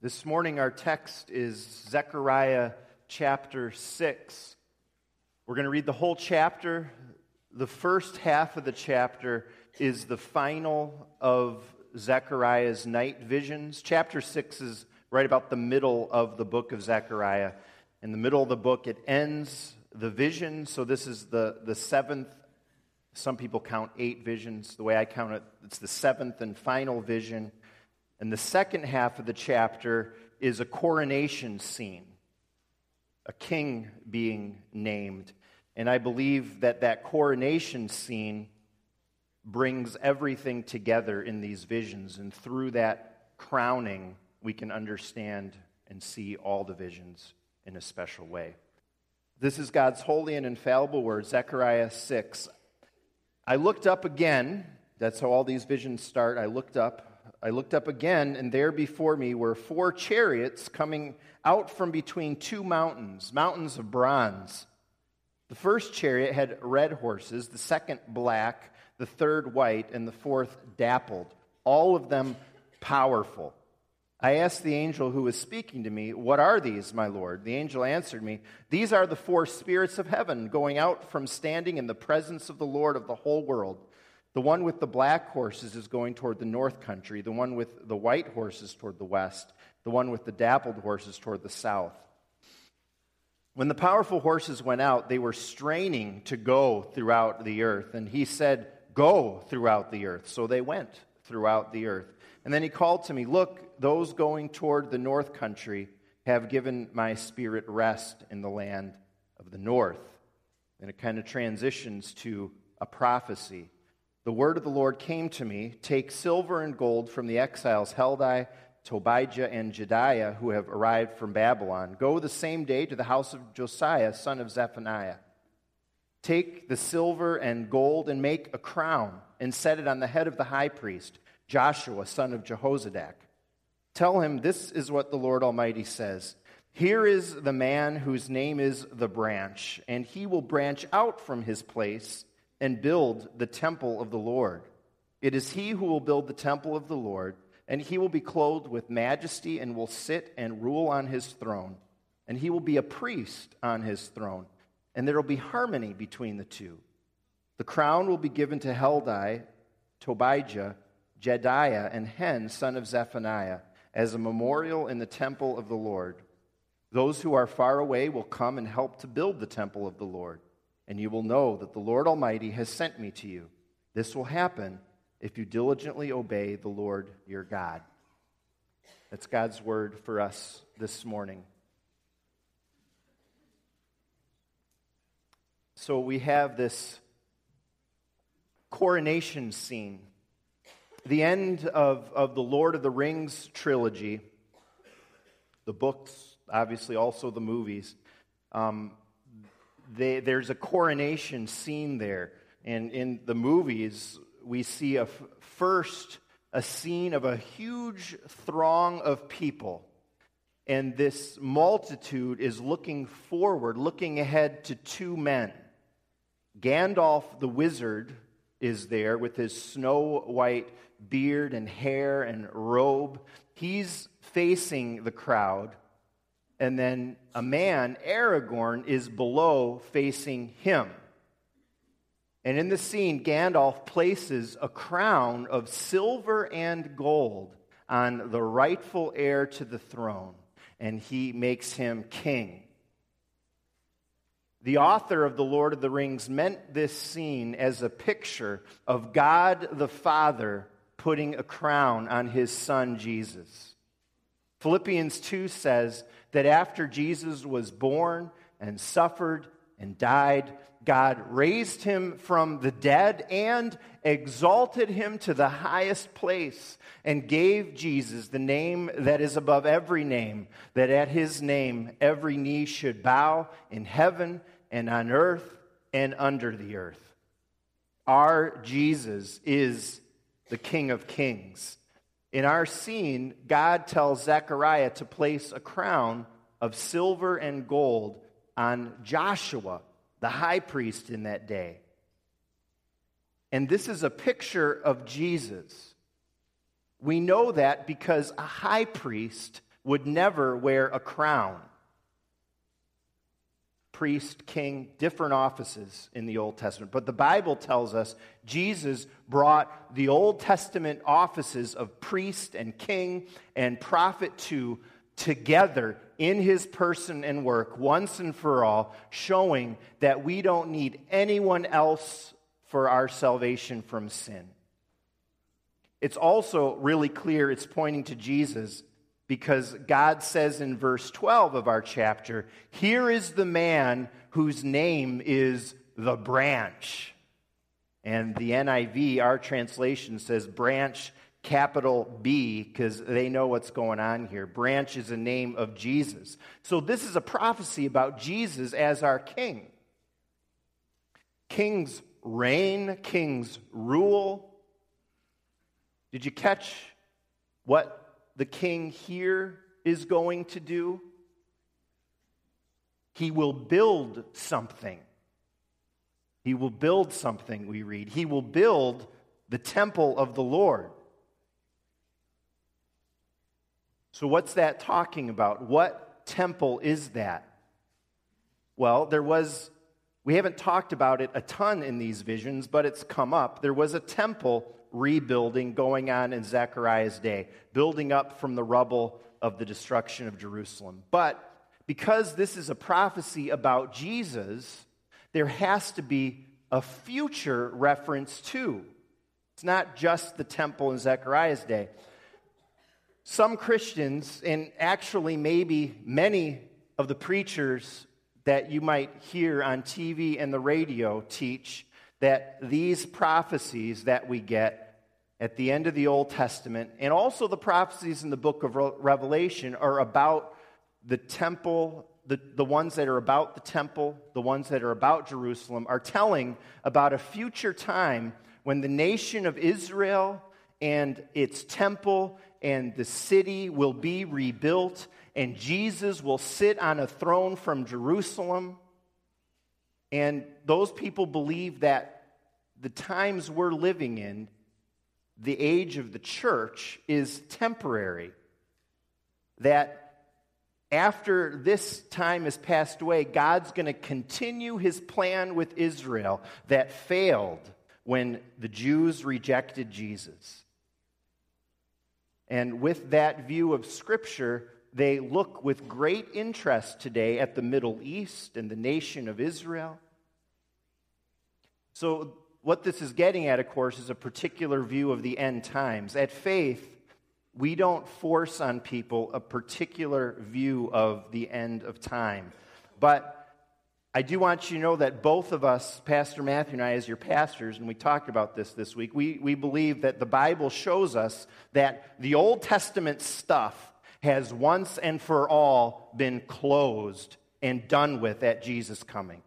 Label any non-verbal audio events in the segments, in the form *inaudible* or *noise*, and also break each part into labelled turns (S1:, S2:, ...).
S1: This morning, our text is Zechariah chapter 6. We're going to read the whole chapter. The first half of the chapter is the final of Zechariah's night visions. Chapter 6 is right about the middle of the book of Zechariah. In the middle of the book, it ends the vision. So, this is the, the seventh. Some people count eight visions. The way I count it, it's the seventh and final vision. And the second half of the chapter is a coronation scene, a king being named. And I believe that that coronation scene brings everything together in these visions. And through that crowning, we can understand and see all the visions in a special way. This is God's holy and infallible word, Zechariah 6. I looked up again. That's how all these visions start. I looked up I looked up again, and there before me were four chariots coming out from between two mountains, mountains of bronze. The first chariot had red horses, the second black, the third white, and the fourth dappled, all of them powerful. I asked the angel who was speaking to me, What are these, my Lord? The angel answered me, These are the four spirits of heaven going out from standing in the presence of the Lord of the whole world. The one with the black horses is going toward the north country, the one with the white horses toward the west, the one with the dappled horses toward the south. When the powerful horses went out, they were straining to go throughout the earth. And he said, Go throughout the earth. So they went throughout the earth. And then he called to me, Look, those going toward the north country have given my spirit rest in the land of the north. And it kind of transitions to a prophecy the word of the Lord came to me Take silver and gold from the exiles Heldai, Tobijah, and Jedaiah, who have arrived from Babylon. Go the same day to the house of Josiah, son of Zephaniah. Take the silver and gold and make a crown and set it on the head of the high priest, Joshua, son of Jehozadak. Tell him, This is what the Lord Almighty says. Here is the man whose name is the branch, and he will branch out from his place and build the temple of the Lord. It is he who will build the temple of the Lord, and he will be clothed with majesty and will sit and rule on his throne. And he will be a priest on his throne, and there will be harmony between the two. The crown will be given to Heldai, Tobijah, Jedaiah, and Hen, son of Zephaniah, as a memorial in the temple of the Lord. Those who are far away will come and help to build the temple of the Lord and you will know that the Lord Almighty has sent me to you. This will happen if you diligently obey the Lord your God. That's God's word for us this morning. So we have this coronation scene, the end of, of the Lord of the Rings trilogy, the books, obviously, also the movies. Um, they, there's a coronation scene there. And in the movies, we see a f- first a scene of a huge throng of people. And this multitude is looking forward, looking ahead to two men. Gandalf the wizard is there with his snow white beard and hair and robe. He's facing the crowd and then a man, Aragorn, is below facing him. And in the scene, Gandalf places a crown of silver and gold on the rightful heir to the throne, and he makes him king. The author of The Lord of the Rings meant this scene as a picture of God the Father putting a crown on his son Jesus. Philippians 2 says, that after Jesus was born and suffered and died, God raised him from the dead and exalted him to the highest place and gave Jesus the name that is above every name, that at his name every knee should bow in heaven and on earth and under the earth. Our Jesus is the King of Kings in our scene, God tells Zechariah to place a crown of silver and gold on Joshua, the high priest in that day. And this is a picture of Jesus. We know that because a high priest would never wear a crown. Priest, king, different offices in the Old Testament. But the Bible tells us Jesus brought the Old Testament offices of priest and king and prophet to together in his person and work once and for all, showing that we don't need anyone else for our salvation from sin. It's also really clear it's pointing to Jesus because God says in verse 12 of our chapter, Here is the man whose name is the branch. And the NIV, our translation says branch capital B because they know what's going on here. Branch is a name of Jesus. So this is a prophecy about Jesus as our king. Kings reign, kings rule. Did you catch what the king here is going to do? He will build something. He will build something, we read. He will build the temple of the Lord. So, what's that talking about? What temple is that? Well, there was, we haven't talked about it a ton in these visions, but it's come up. There was a temple rebuilding going on in Zechariah's day, building up from the rubble of the destruction of Jerusalem. But because this is a prophecy about Jesus, there has to be a future reference too. It's not just the temple in Zechariah's day. Some Christians, and actually maybe many of the preachers that you might hear on TV and the radio, teach that these prophecies that we get at the end of the Old Testament, and also the prophecies in the book of Revelation, are about the temple, the, the ones that are about the temple, the ones that are about Jerusalem, are telling about a future time when the nation of Israel and its temple and the city will be rebuilt, and Jesus will sit on a throne from Jerusalem and those people believe that the times we're living in, the age of the church, is temporary. That after this time has passed away, God's going to continue his plan with Israel that failed when the Jews rejected Jesus. And with that view of Scripture, they look with great interest today at the Middle East and the nation of Israel. So, what this is getting at, of course, is a particular view of the end times. At faith, we don't force on people a particular view of the end of time. But I do want you to know that both of us, Pastor Matthew and I, as your pastors, and we talked about this this week, we, we believe that the Bible shows us that the Old Testament stuff has once and for all been closed and done with at Jesus' coming.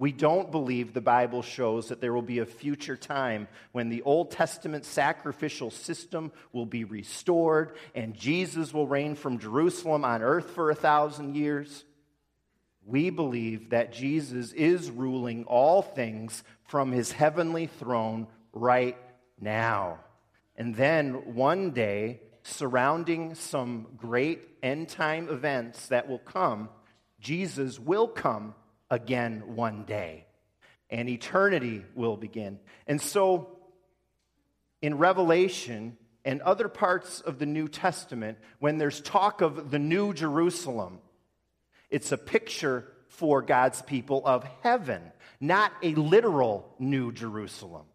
S1: We don't believe the Bible shows that there will be a future time when the Old Testament sacrificial system will be restored and Jesus will reign from Jerusalem on earth for a thousand years. We believe that Jesus is ruling all things from his heavenly throne right now. And then one day, surrounding some great end time events that will come, Jesus will come again one day, and eternity will begin. And so, in Revelation and other parts of the New Testament, when there's talk of the New Jerusalem, it's a picture for God's people of heaven, not a literal New Jerusalem.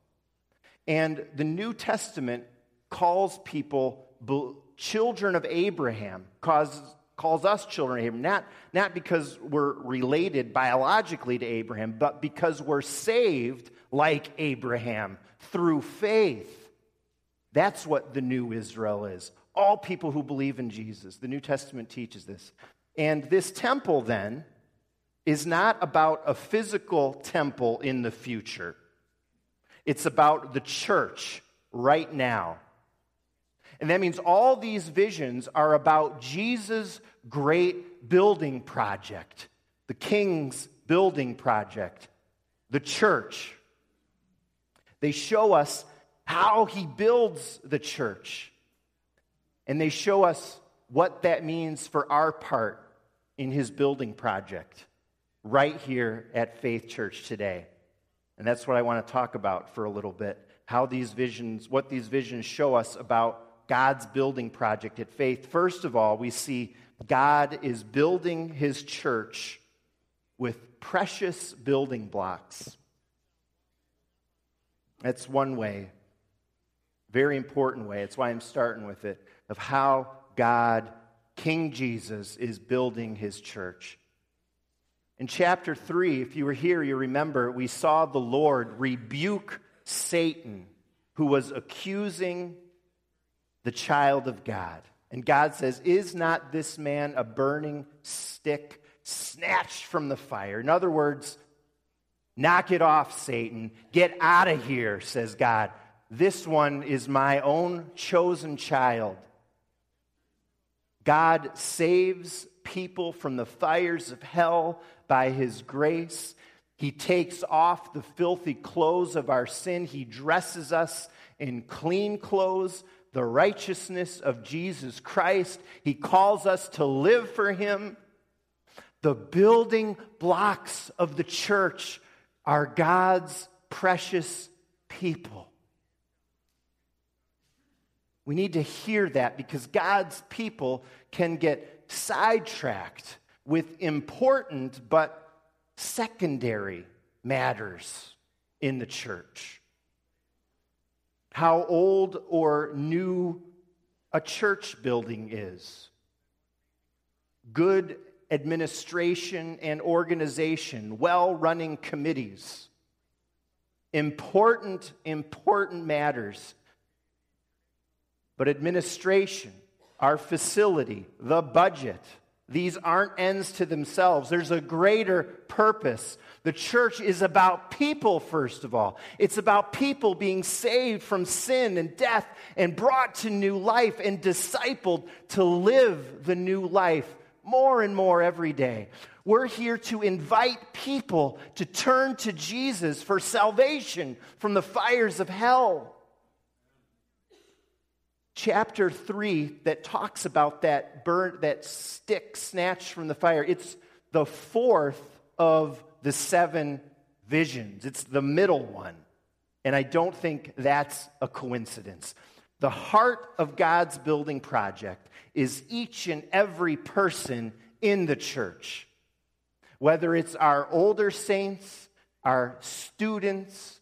S1: And the New Testament calls people children of Abraham, calls, calls us children of Abraham, not, not because we're related biologically to Abraham, but because we're saved like Abraham through faith. That's what the new Israel is. All people who believe in Jesus. The New Testament teaches this. And this temple, then, is not about a physical temple in the future, it's about the church right now. And that means all these visions are about Jesus' great building project, the king's building project, the church. They show us how he builds the church. And they show us what that means for our part in his building project right here at Faith Church today. And that's what I want to talk about for a little bit. How these visions, what these visions show us about God's building project at Faith. First of all, we see God is building his church with precious building blocks. That's one way, very important way. It's why I'm starting with it, of how God, King Jesus, is building his church. In chapter 3, if you were here, you remember we saw the Lord rebuke Satan, who was accusing the child of God. And God says, Is not this man a burning stick snatched from the fire? In other words, knock it off, Satan. Get out of here, says God. This one is my own chosen child. God saves people from the fires of hell by his grace. He takes off the filthy clothes of our sin. He dresses us in clean clothes, the righteousness of Jesus Christ. He calls us to live for him. The building blocks of the church are God's precious people. We need to hear that because God's people can get sidetracked with important but secondary matters in the church. How old or new a church building is. Good administration and organization, well running committees. Important, important matters but administration, our facility, the budget, these aren't ends to themselves. There's a greater purpose. The church is about people, first of all. It's about people being saved from sin and death and brought to new life and discipled to live the new life more and more every day. We're here to invite people to turn to Jesus for salvation from the fires of hell chapter 3 that talks about that burn that stick snatched from the fire it's the fourth of the seven visions. It's the middle one. And i don't think that's a coincidence. The heart of god's building project is each and every person in the church. Whether it's our older saints our students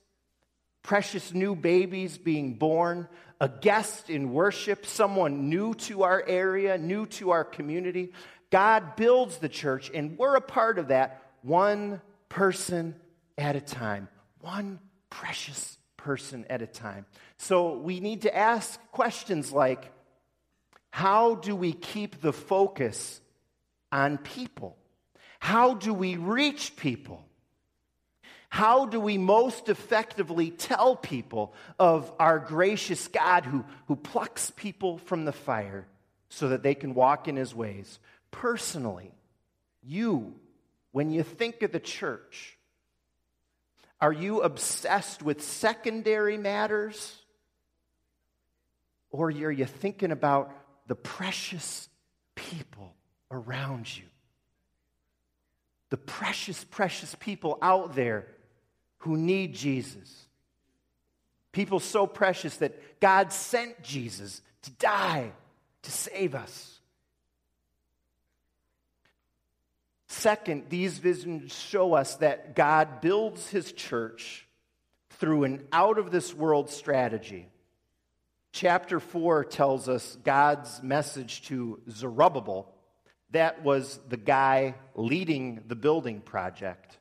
S1: precious new babies being born a guest in worship, someone new to our area, new to our community. God builds the church, and we're a part of that one person at a time, one precious person at a time. So we need to ask questions like how do we keep the focus on people? How do we reach people? How do we most effectively tell people of our gracious God who, who plucks people from the fire so that they can walk in his ways? Personally, you, when you think of the church, are you obsessed with secondary matters? Or are you thinking about the precious people around you? The precious, precious people out there who need Jesus. People so precious that God sent Jesus to die to save us. Second, these visions show us that God builds his church through an out of this world strategy. Chapter 4 tells us God's message to Zerubbabel. That was the guy leading the building project.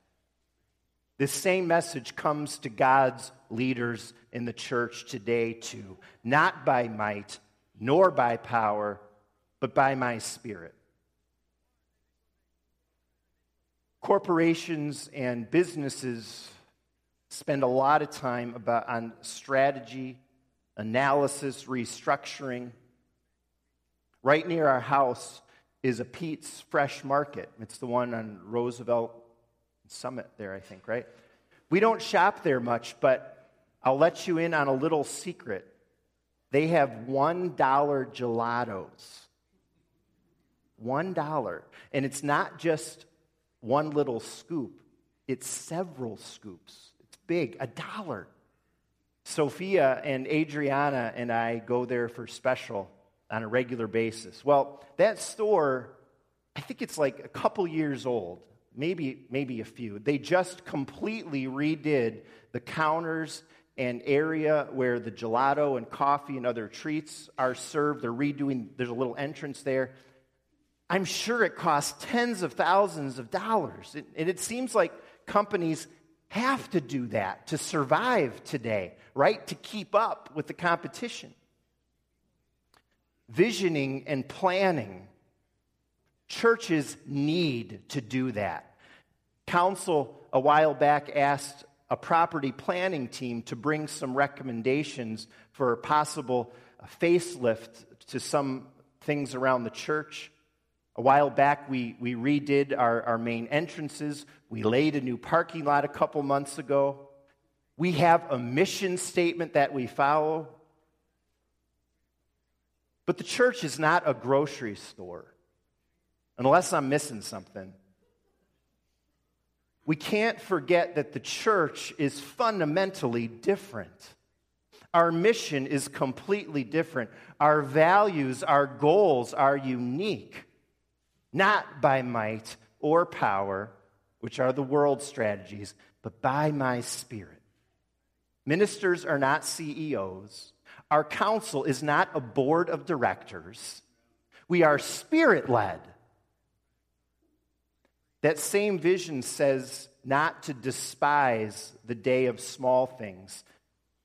S1: This same message comes to God's leaders in the church today, too. Not by might, nor by power, but by my spirit. Corporations and businesses spend a lot of time about, on strategy, analysis, restructuring. Right near our house is a Pete's Fresh Market. It's the one on Roosevelt Summit there, I think, right? We don't shop there much, but I'll let you in on a little secret. They have $1 gelatos. One dollar. And it's not just one little scoop, it's several scoops. It's big, a dollar. Sophia and Adriana and I go there for special on a regular basis. Well, that store, I think it's like a couple years old, maybe, maybe a few. They just completely redid the counters and area where the gelato and coffee and other treats are served. They're redoing, there's a little entrance there. I'm sure it costs tens of thousands of dollars. And it seems like companies have to do that to survive today, right? To keep up with the competition. Visioning and planning. Churches need to do that. Council a while back asked a property planning team to bring some recommendations for a possible uh, facelift to some things around the church. A while back, we, we redid our, our main entrances. We laid a new parking lot a couple months ago. We have a mission statement that we follow. But the church is not a grocery store, unless I'm missing something. We can't forget that the church is fundamentally different. Our mission is completely different. Our values, our goals are unique not by might or power, which are the world's strategies, but by my spirit. Ministers are not CEOs. Our council is not a board of directors. We are spirit led. That same vision says not to despise the day of small things,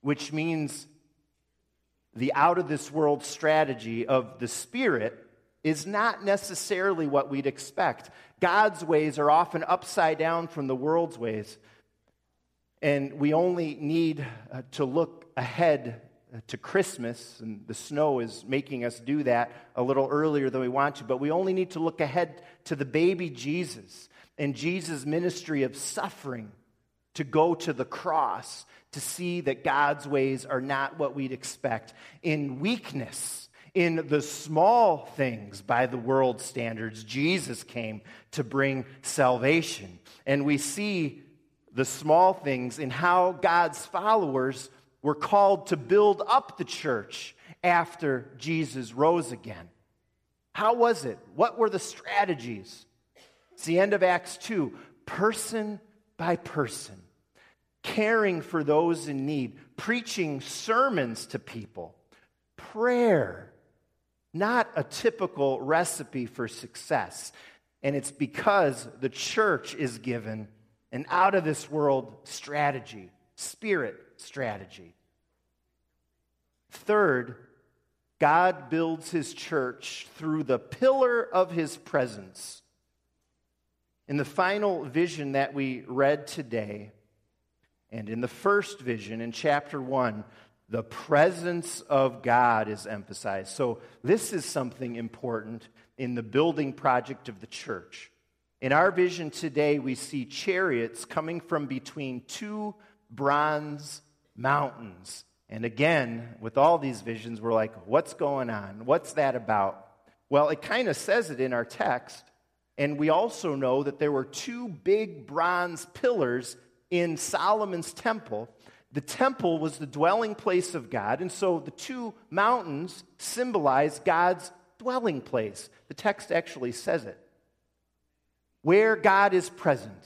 S1: which means the out of this world strategy of the Spirit is not necessarily what we'd expect. God's ways are often upside down from the world's ways. And we only need uh, to look ahead uh, to Christmas, and the snow is making us do that a little earlier than we want to, but we only need to look ahead to the baby Jesus and Jesus' ministry of suffering to go to the cross to see that God's ways are not what we'd expect. In weakness, in the small things by the world standards, Jesus came to bring salvation. And we see the small things in how God's followers were called to build up the church after Jesus rose again. How was it? What were the strategies? It's the end of Acts 2. Person by person, caring for those in need, preaching sermons to people, prayer, not a typical recipe for success. And it's because the church is given an out of this world strategy, spirit strategy. Third, God builds his church through the pillar of his presence. In the final vision that we read today, and in the first vision in chapter 1, the presence of God is emphasized. So, this is something important in the building project of the church. In our vision today, we see chariots coming from between two bronze mountains. And again, with all these visions, we're like, what's going on? What's that about? Well, it kind of says it in our text. And we also know that there were two big bronze pillars in Solomon's temple the temple was the dwelling place of God, and so the two mountains symbolize God's dwelling place. The text actually says it. Where God is present.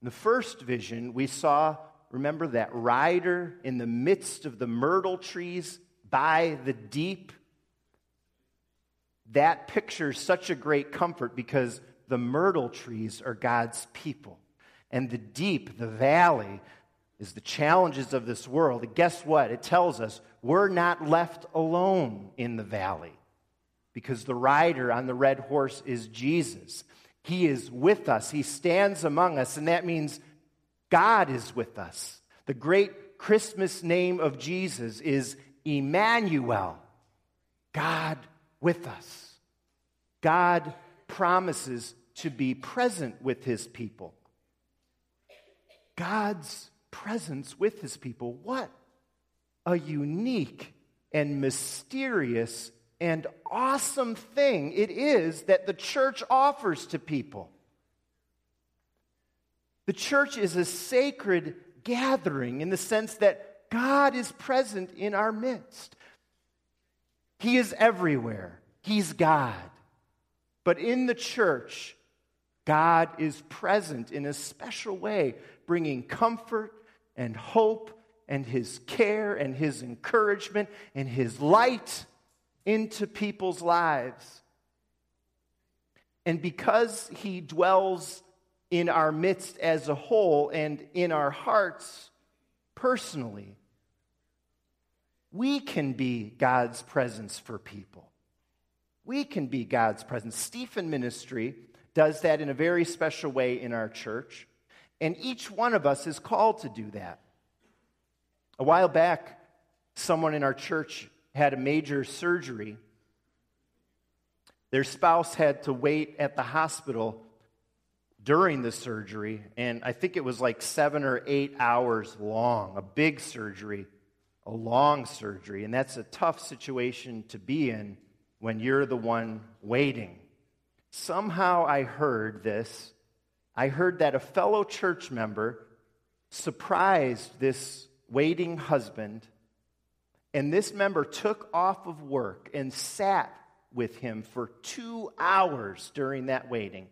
S1: In the first vision, we saw, remember, that rider in the midst of the myrtle trees by the deep. That pictures such a great comfort because the myrtle trees are God's people. And the deep, the valley, is the challenges of this world. And guess what? It tells us we're not left alone in the valley because the rider on the red horse is Jesus. He is with us, He stands among us, and that means God is with us. The great Christmas name of Jesus is Emmanuel, God with us. God promises to be present with His people. God's presence with his people. What a unique and mysterious and awesome thing it is that the church offers to people. The church is a sacred gathering in the sense that God is present in our midst. He is everywhere, He's God. But in the church, God is present in a special way, bringing comfort and hope and His care and His encouragement and His light into people's lives. And because He dwells in our midst as a whole and in our hearts personally, we can be God's presence for people. We can be God's presence. Stephen Ministry does that in a very special way in our church, and each one of us is called to do that. A while back, someone in our church had a major surgery. Their spouse had to wait at the hospital during the surgery, and I think it was like seven or eight hours long, a big surgery, a long surgery. And that's a tough situation to be in when you're the one waiting. Somehow I heard this. I heard that a fellow church member surprised this waiting husband, and this member took off of work and sat with him for two hours during that waiting.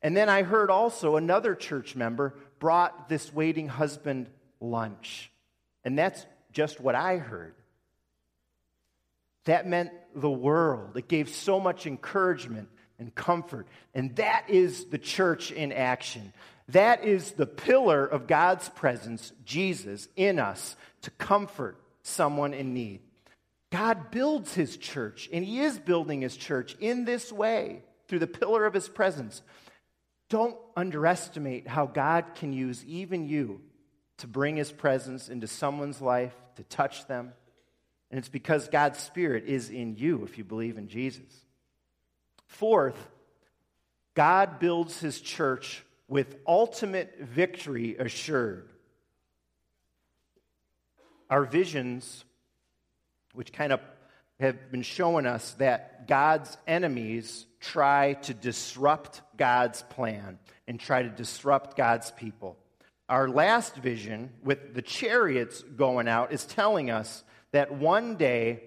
S1: And then I heard also another church member brought this waiting husband lunch. And that's just what I heard. That meant the world. It gave so much encouragement and comfort. And that is the church in action. That is the pillar of God's presence, Jesus, in us to comfort someone in need. God builds his church, and he is building his church in this way through the pillar of his presence. Don't underestimate how God can use even you to bring his presence into someone's life, to touch them. And it's because God's Spirit is in you if you believe in Jesus. Fourth, God builds his church with ultimate victory assured. Our visions, which kind of have been showing us that God's enemies try to disrupt God's plan and try to disrupt God's people. Our last vision, with the chariots going out, is telling us that one day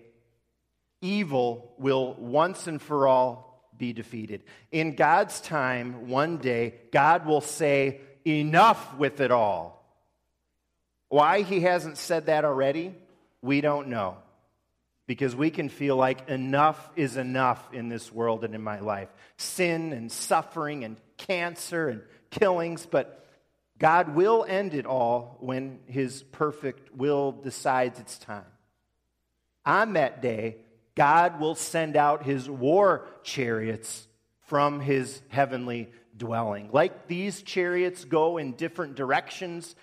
S1: evil will once and for all be defeated. In God's time, one day, God will say, Enough with it all. Why he hasn't said that already, we don't know because we can feel like enough is enough in this world and in my life sin and suffering and cancer and killings, but God will end it all when His perfect will decides it's time. On that day, God will send out His war chariots from His heavenly dwelling. Like these chariots go in different directions,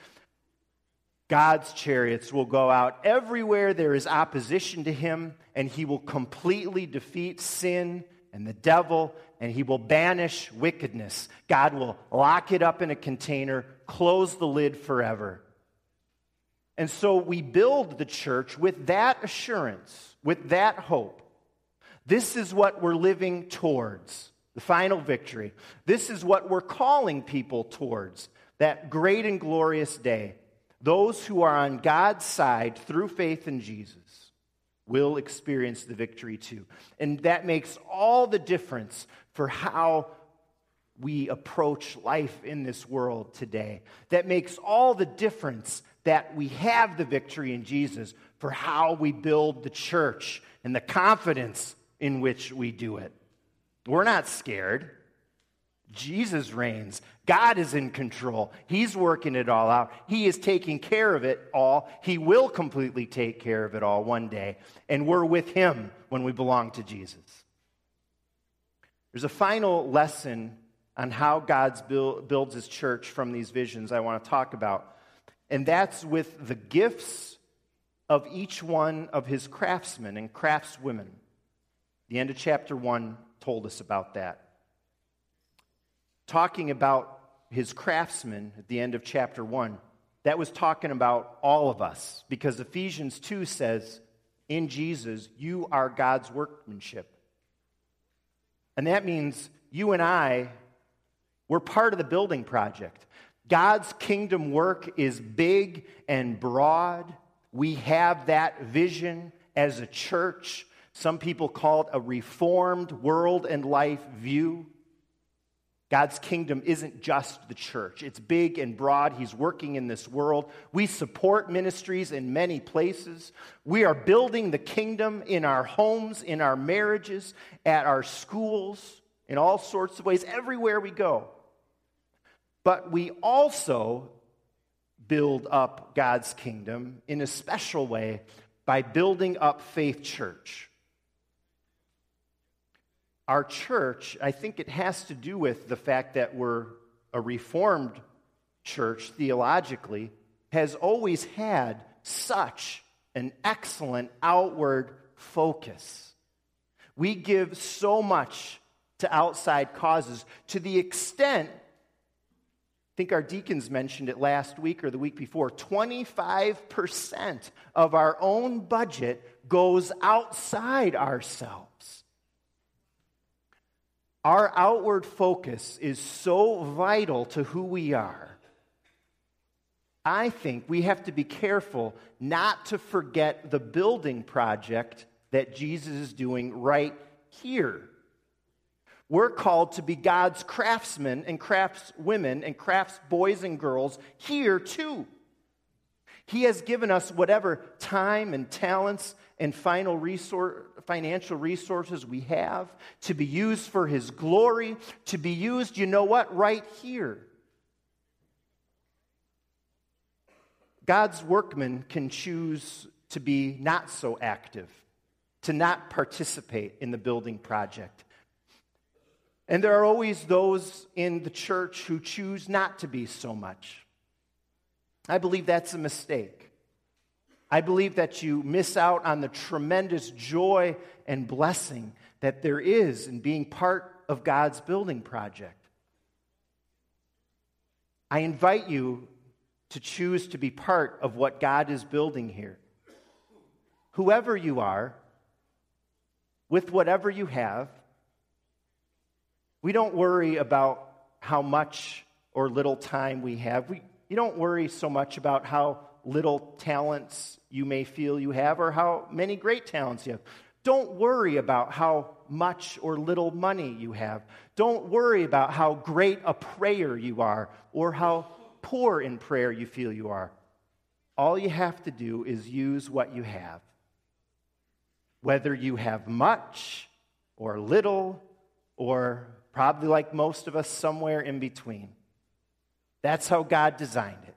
S1: God's chariots will go out everywhere there is opposition to him, and he will completely defeat sin and the devil, and he will banish wickedness. God will lock it up in a container, close the lid forever. And so we build the church with that assurance, with that hope. This is what we're living towards the final victory. This is what we're calling people towards that great and glorious day. Those who are on God's side through faith in Jesus will experience the victory too. And that makes all the difference for how we approach life in this world today. That makes all the difference that we have the victory in Jesus for how we build the church and the confidence in which we do it. We're not scared. Jesus reigns. God is in control. He's working it all out. He is taking care of it all. He will completely take care of it all one day. And we're with Him when we belong to Jesus. There's a final lesson on how God builds His church from these visions I want to talk about. And that's with the gifts of each one of His craftsmen and craftswomen. The end of chapter 1 told us about that talking about his craftsmen at the end of chapter 1, that was talking about all of us because Ephesians 2 says, in Jesus, you are God's workmanship. And that means you and I, we're part of the building project. God's kingdom work is big and broad. We have that vision as a church. Some people call it a reformed world and life view. God's kingdom isn't just the church, it's big and broad. He's working in this world. We support ministries in many places. We are building the kingdom in our homes, in our marriages, at our schools, in all sorts of ways, everywhere we go. But we also build up God's kingdom in a special way by building up Faith Church. Our church, I think it has to do with the fact that we're a reformed church theologically, has always had such an excellent outward focus. We give so much to outside causes to the extent, think our deacons mentioned it last week or the week before, 25% of our own budget goes outside ourselves. Our outward focus is so vital to who we are. I think we have to be careful not to forget the building project that Jesus is doing right here. We're called to be God's craftsmen and craftswomen and crafts boys and girls here too. He has given us whatever time and talents and final resource, financial resources we have to be used for His glory, to be used, you know what, right here. God's workmen can choose to be not so active, to not participate in the building project. And there are always those in the church who choose not to be so much. I believe that's a mistake. I believe that you miss out on the tremendous joy and blessing that there is in being part of God's building project. I invite you to choose to be part of what God is building here. Whoever you are, with whatever you have, we don't worry about how much or little time we have. We, you don't worry so much about how little talents you may feel you have or how many great talents you have. Don't worry about how much or little money you have. Don't worry about how great a prayer you are or how poor in prayer you feel you are. All you have to do is use what you have. Whether you have much or little, or probably like most of us, somewhere in between. That's how God designed it.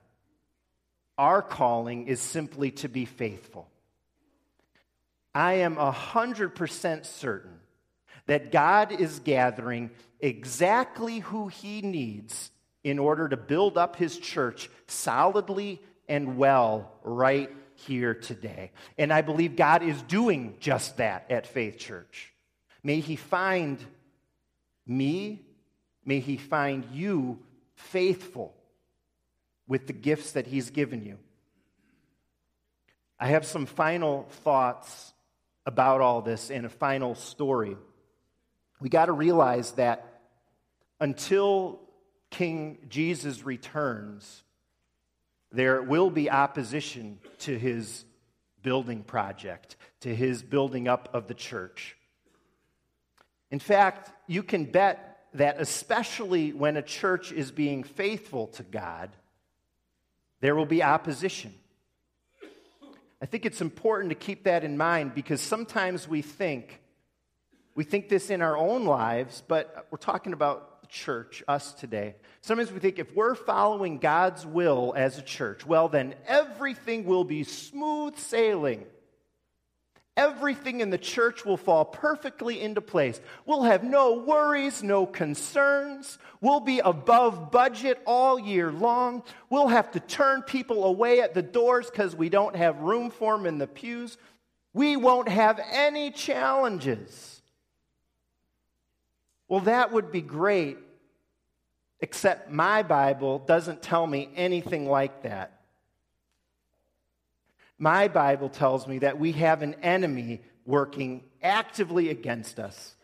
S1: Our calling is simply to be faithful. I am 100% certain that God is gathering exactly who He needs in order to build up His church solidly and well right here today. And I believe God is doing just that at Faith Church. May He find me, may He find you faithful with the gifts that He's given you. I have some final thoughts about all this and a final story. We got to realize that until King Jesus returns, there will be opposition to his building project, to his building up of the church. In fact, you can bet that especially when a church is being faithful to God, there will be opposition. I think it's important to keep that in mind because sometimes we think, we think this in our own lives, but we're talking about the church, us today. Sometimes we think if we're following God's will as a church, well, then everything will be smooth sailing. Everything in the church will fall perfectly into place. We'll have no worries, no concerns. We'll be above budget all year long. We'll have to turn people away at the doors because we don't have room for them in the pews. We won't have any challenges. Well, that would be great, except my Bible doesn't tell me anything like that. My Bible tells me that we have an enemy working actively against us.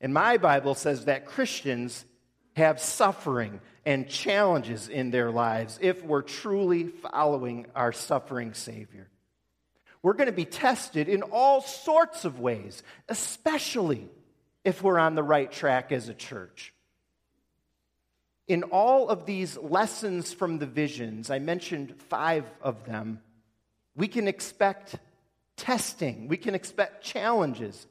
S1: And my Bible says that Christians have suffering and challenges in their lives if we're truly following our suffering Savior. We're going to be tested in all sorts of ways, especially if we're on the right track as a church. In all of these lessons from the visions, I mentioned five of them, we can expect testing, we can expect challenges.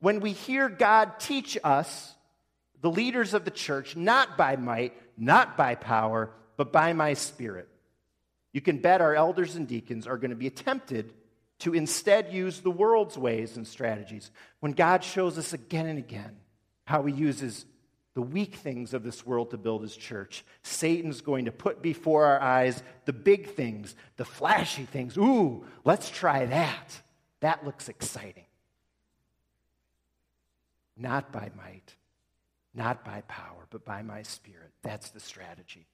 S1: When we hear God teach us, the leaders of the church, not by might, not by power, but by my spirit. You can bet our elders and deacons are going to be tempted to instead use the world's ways and strategies when God shows us again and again how he uses the weak things of this world to build his church. Satan's going to put before our eyes the big things, the flashy things. Ooh, let's try that. That looks exciting. Not by might, not by power, but by my spirit. That's the strategy.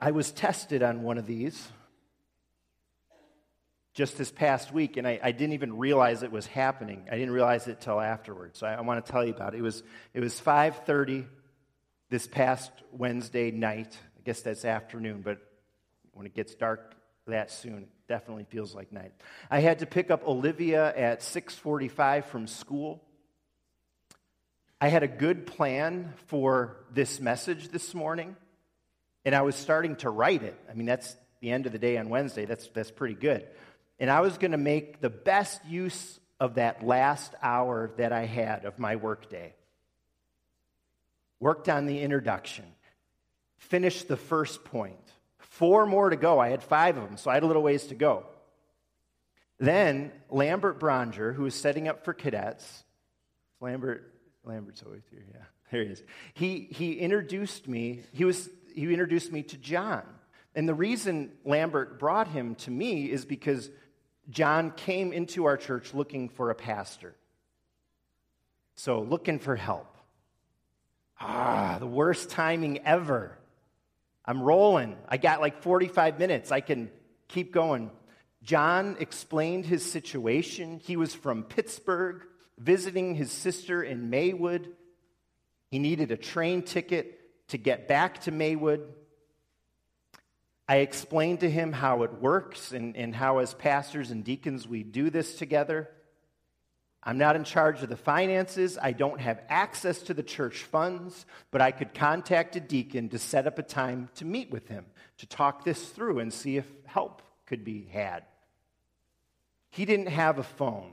S1: I was tested on one of these just this past week, and I, I, didn't even realize it was happening. I didn't realize it till afterwards. So I, I want to tell you about it. It was it was 5:30 this past Wednesday night. I guess that's afternoon, but when it gets dark that soon, it definitely feels like night. I had to pick up Olivia at 6:45 from school. I had a good plan for this message this morning and I was starting to write it. I mean, that's the end of the day on Wednesday. That's, that's pretty good. And I was going to make the best use of that last hour that I had of my workday. Worked on the introduction, finished the first point. Four more to go. I had five of them, so I had a little ways to go. Then Lambert Bronger, who was setting up for cadets, Lambert, Lambert's always here, yeah, *laughs* there he is. He, he introduced me. He was he introduced me to John. And the reason Lambert brought him to me is because John came into our church looking for a pastor. So, looking for help. Ah, the worst timing ever. I'm rolling. I got like 45 minutes. I can keep going. John explained his situation. He was from Pittsburgh, visiting his sister in Maywood. He needed a train ticket to get back to Maywood. I explained to him how it works and, and how, as pastors and deacons, we do this together. I'm not in charge of the finances. I don't have access to the church funds, but I could contact a deacon to set up a time to meet with him, to talk this through and see if help could be had. He didn't have a phone,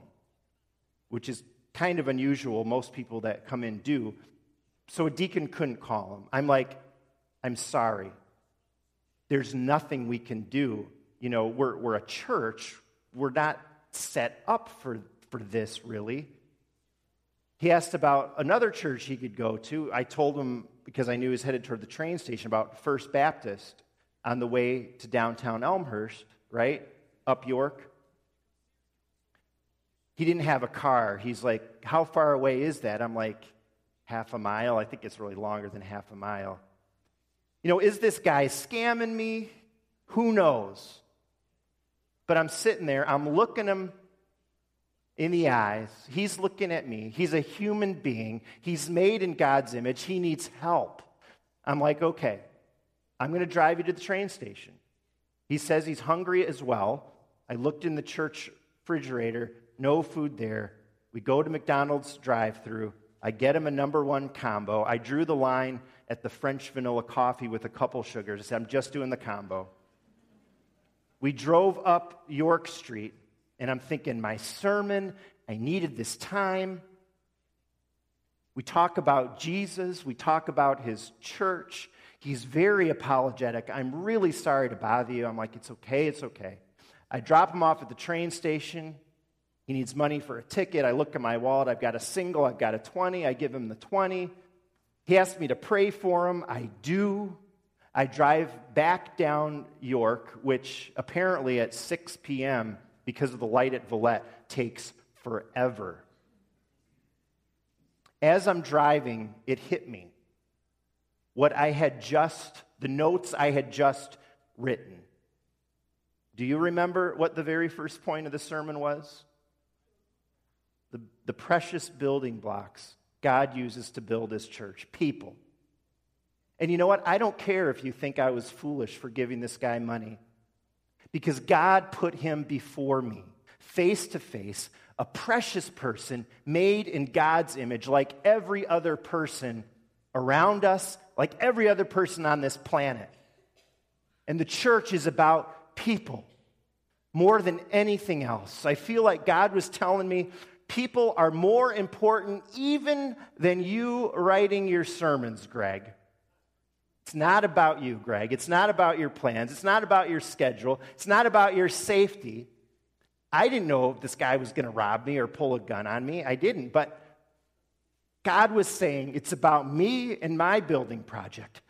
S1: which is kind of unusual. Most people that come in do. So a deacon couldn't call him. I'm like, I'm sorry. There's nothing we can do. You know, we're, we're a church. We're not set up for, for this, really. He asked about another church he could go to. I told him, because I knew he was headed toward the train station, about First Baptist on the way to downtown Elmhurst, right? Up York. He didn't have a car. He's like, How far away is that? I'm like, half a mile. I think it's really longer than half a mile. You know, is this guy scamming me? Who knows? But I'm sitting there, I'm looking him in the eyes. He's looking at me. He's a human being. He's made in God's image. He needs help. I'm like, okay, I'm going to drive you to the train station. He says he's hungry as well. I looked in the church refrigerator, no food there. We go to McDonald's drive through. I get him a number one combo. I drew the line at the French vanilla coffee with a couple sugars. I said, I'm just doing the combo. We drove up York Street, and I'm thinking, my sermon, I needed this time. We talk about Jesus, we talk about his church. He's very apologetic. I'm really sorry to bother you. I'm like, it's okay, it's okay. I drop him off at the train station. He needs money for a ticket. I look at my wallet. I've got a single. I've got a 20. I give him the 20. He asked me to pray for him. I do. I drive back down York, which apparently at 6 p.m., because of the light at Vallette, takes forever. As I'm driving, it hit me. What I had just the notes I had just written. Do you remember what the very first point of the sermon was? The, the precious building blocks God uses to build his church people. And you know what? I don't care if you think I was foolish for giving this guy money because God put him before me, face to face, a precious person made in God's image, like every other person around us, like every other person on this planet. And the church is about people more than anything else. I feel like God was telling me people are more important even than you writing your sermons, Greg. It's not about you, Greg. It's not about your plans. It's not about your schedule. It's not about your safety. I didn't know if this guy was going to rob me or pull a gun on me. I didn't. But God was saying, it's about me and my building project,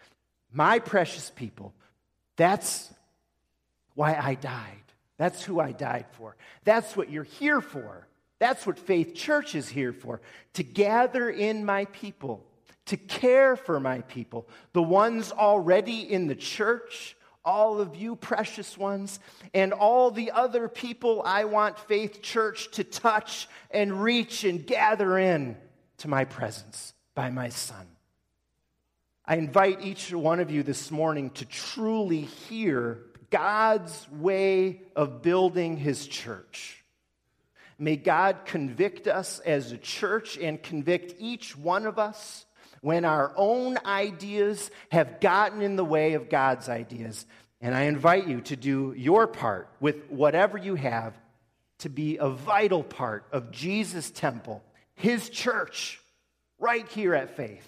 S1: my precious people. That's why I died. That's who I died for. That's what you're here for. That's what Faith Church is here for to gather in my people to care for my people, the ones already in the church, all of you precious ones, and all the other people I want Faith Church to touch and reach and gather in to my presence by my Son. I invite each one of you this morning to truly hear God's way of building his church. May God convict us as a church and convict each one of us when our own ideas have gotten in the way of God's ideas. And I invite you to do your part with whatever you have to be a vital part of Jesus' temple, his church, right here at Faith.